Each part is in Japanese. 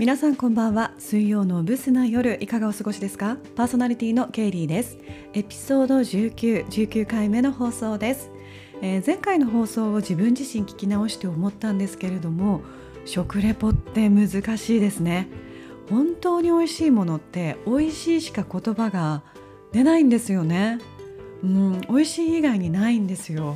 皆さんこんばんは。水曜のブスな夜いかがお過ごしですか？パーソナリティのケイリーです。エピソード19、19回目の放送です、えー、前回の放送を自分自身聞き直して思ったんですけれども食レポって難しいですね。本当に美味しいものって美味しいしか言葉が出ないんですよね。うん美味しい以外にないんですよ。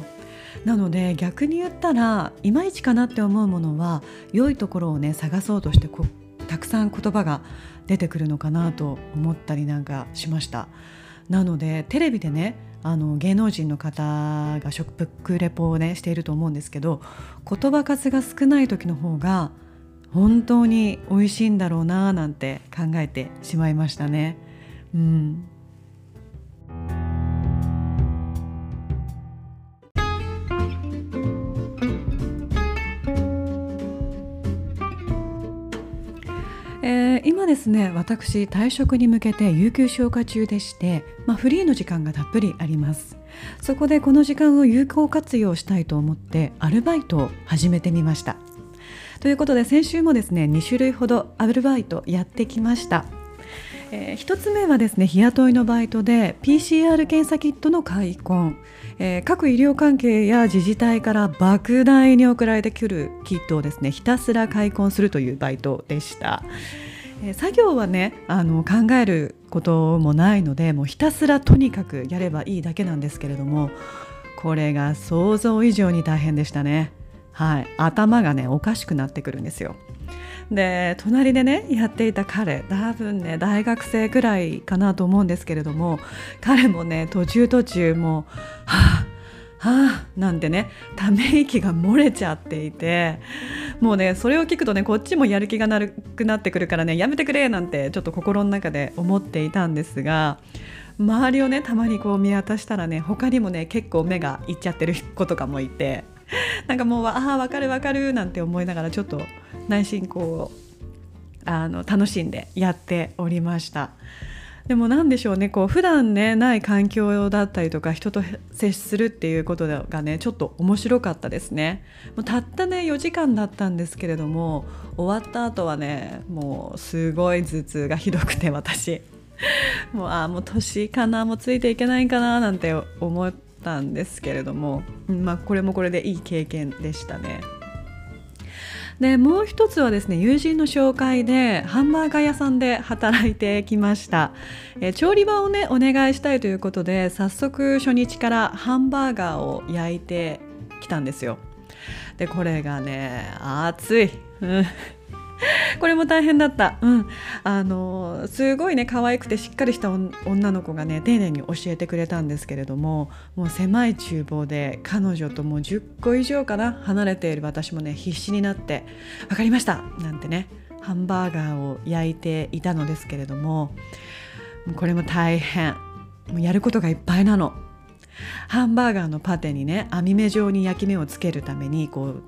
なので逆に言ったらいまいちかなって思うものは良いところをね探そうとしてこたくさん言葉が出てくるのかなと思ったりなんかしましたなのでテレビでねあの芸能人の方が食レポをねしていると思うんですけど言葉数が少ない時の方が本当に美味しいんだろうななんて考えてしまいましたね。うんえー、今ですね私退職に向けて有給消化中でして、まあ、フリーの時間がたっぷりあります。そこでこの時間を有効活用したいと思ってアルバイトを始めてみました。ということで先週もですね2種類ほどアルバイトやってきました。えー、1つ目はですね日雇いのバイトで PCR 検査キットの開墾、えー、各医療関係や自治体から莫大に送られてくるキットをですねひたすら開墾するというバイトでした。え、作業はねあの考えることもないのでもうひたすらとにかくやればいいだけなんですけれどもこれが想像以上に大変でしたね。はい、頭がねおかしくなってくるんですよ。で隣でねやっていた彼多分ね大学生ぐらいかなと思うんですけれども彼もね途中途中もう「はあはあ」なんてねため息が漏れちゃっていてもうねそれを聞くとねこっちもやる気がなくなってくるからねやめてくれなんてちょっと心の中で思っていたんですが周りをねたまにこう見渡したらね他にもね結構目がいっちゃってる子とかもいて なんかもうああ分かる分かるなんて思いながらちょっと内心こうあの楽しんでやっておりました。でも何でしょうねこう普段ねない環境だったりとか人と接するっていうことがねちょっと面白かったですねもうたったね4時間だったんですけれども終わった後はねもうすごい頭痛がひどくて私 もうあもう年かなもうついていけないかななんて思ったんですけれどもまあこれもこれでいい経験でしたね。でもう一つはですね友人の紹介でハンバーガー屋さんで働いてきました、え調理場をねお願いしたいということで早速初日からハンバーガーを焼いてきたんですよ。でこれがね熱い、うん。これも大変だった、うん、あのすごいね可愛くてしっかりした女の子がね丁寧に教えてくれたんですけれどももう狭い厨房で彼女ともう10個以上かな離れている私もね必死になって「分かりました」なんてねハンバーガーを焼いていたのですけれどもこれも大変。もうやることがいっぱいなの。ハンバーガーのパテにね網目状に焼き目をつけるためにこう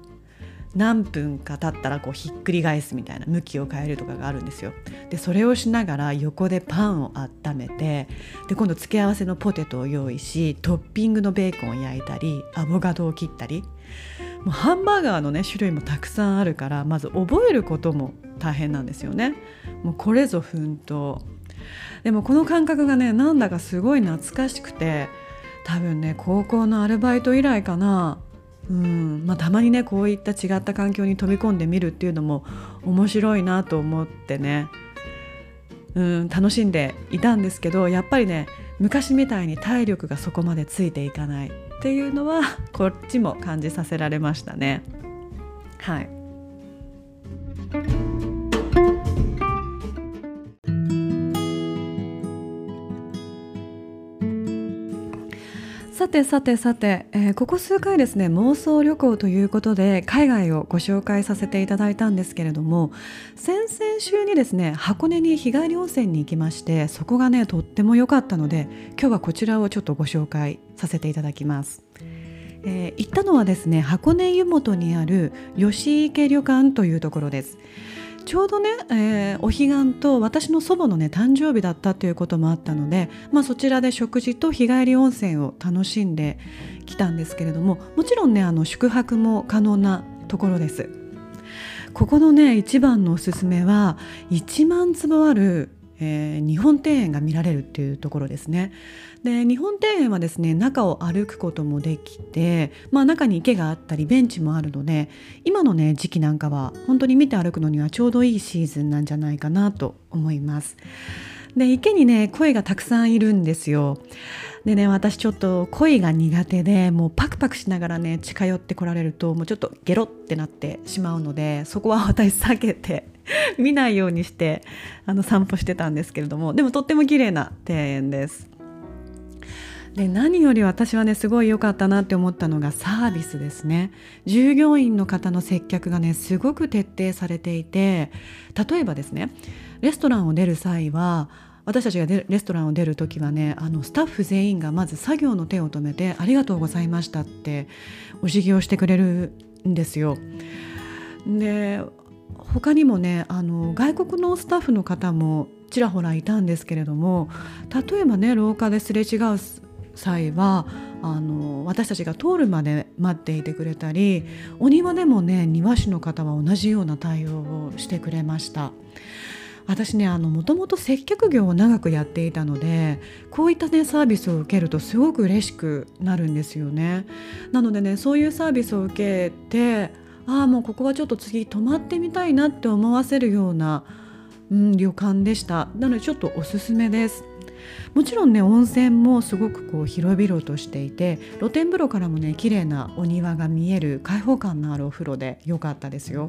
何分か経ったらこうひっくり返すみたいな向きを変えるとかがあるんですよ。でそれをしながら横でパンを温めてで今度付け合わせのポテトを用意しトッピングのベーコンを焼いたりアボカドを切ったりもうハンバーガーのね種類もたくさんあるからまず覚えることも大変なんですよね。もうこれぞ奮闘でもこの感覚がねなんだかすごい懐かしくて多分ね高校のアルバイト以来かなうん。まあ、たまにねこういった違った環境に飛び込んでみるっていうのも面白いなと思ってね。うん楽しんでいたんですけどやっぱりね昔みたいに体力がそこまでついていかないっていうのはこっちも感じさせられましたね。はい。さてさてさて、えー、ここ数回ですね妄想旅行ということで海外をご紹介させていただいたんですけれども先々週にですね箱根に日帰り温泉に行きましてそこがねとっても良かったので今日はこちらをちょっとご紹介させていただきます。えー、行ったのはですね箱根湯本にある吉池旅館というところです。ちょうどね、えー、お彼岸と私の祖母のね誕生日だったということもあったので、まあ、そちらで食事と日帰り温泉を楽しんできたんですけれどももちろんねあの宿泊も可能なところです。ここのね一番のおすすめは1万坪あるえー、日本庭園が見られるっていうところですね。で日本庭園はですね中を歩くこともできて、まあ、中に池があったりベンチもあるので今のね時期なんかは本当に見て歩くのにはちょうどいいシーズンなんじゃないかなと思います。で池にね鯉がたくさんいるんですよ。でね私ちょっと鯉が苦手でもうパクパクしながらね近寄ってこられるともうちょっとゲロってなってしまうのでそこは私避けて 見ないようにしてあの散歩してたんですけれどもでもとっても綺麗な庭園です。で何より私はねすごい良かったなって思ったのがサービスですね従業員の方の接客がねすごく徹底されていて例えばですねレストランを出る際は私たちがレストランを出る時はねあのスタッフ全員がまず作業の手を止めて「ありがとうございました」ってお辞儀をしてくれるんですよ。で他にもねあの外国のスタッフの方もちらほらいたんですけれども例えばね廊下ですれ違う際はあの私たちが通るまで待っていてくれたりお庭でもね庭師の方は同じような対応をしてくれました。私ねもともと接客業を長くやっていたのでこういったねサービスを受けるとすごく嬉しくなるんですよね。なのでねそういうサービスを受けてああもうここはちょっと次泊まってみたいなって思わせるような、うん、旅館でした。なのでちょっとおすすめです。もちろんね温泉もすごくこう広々としていて露天風呂からもね綺麗なお庭が見える開放感のあるお風呂で良かったですよ。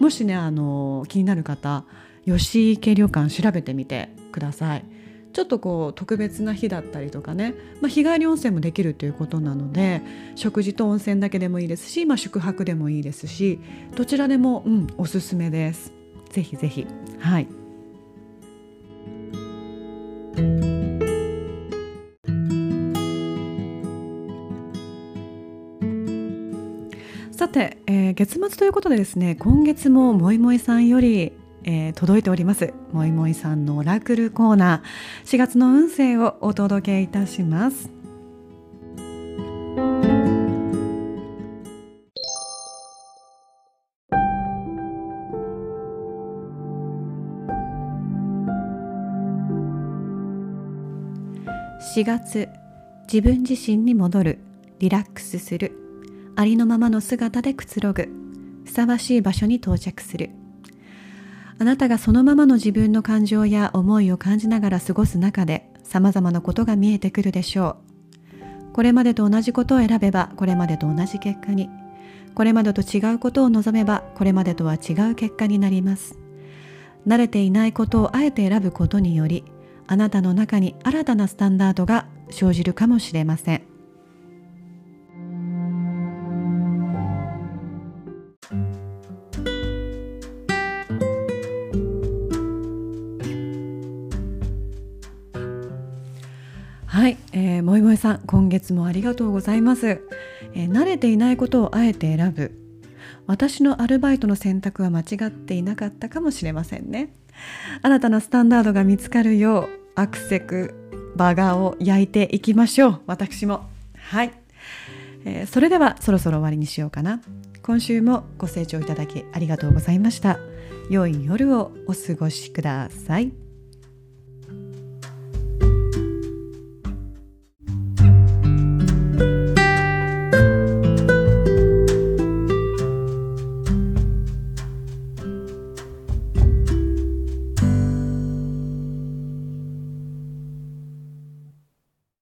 もしねあの気になる方吉池旅館調べてみてください。ちょっとこう特別な日だったりとかね、まあ、日帰り温泉もできるということなので食事と温泉だけでもいいですし、まあ、宿泊でもいいですしどちらでも、うん、おすすめです。ぜひぜひ。はい。さて、えー、月末ということでですね今月ももいもいさんよりえー、届いております。もいもいさんのオラクルコーナー。4月の運勢をお届けいたします。4月自分自身に戻るリラックスするありのままの姿でくつろぐふさわしい場所に到着する。あなたがそのままの自分の感情や思いを感じながら過ごす中で様々なことが見えてくるでしょう。これまでと同じことを選べばこれまでと同じ結果に。これまでと違うことを望めばこれまでとは違う結果になります。慣れていないことをあえて選ぶことによりあなたの中に新たなスタンダードが生じるかもしれません。はい、えー、もいもいさん今月もありがとうございます、えー、慣れていないことをあえて選ぶ。私のアルバイトの選択は間違っていなかったかもしれませんね。新たなスタンダードが見つかるようアクセクバガーを焼いていきましょう。私も。はい、えー、それではそろそろ終わりにしようかな。今週もご清聴いただきありがとうございました。良い夜をお過ごしください。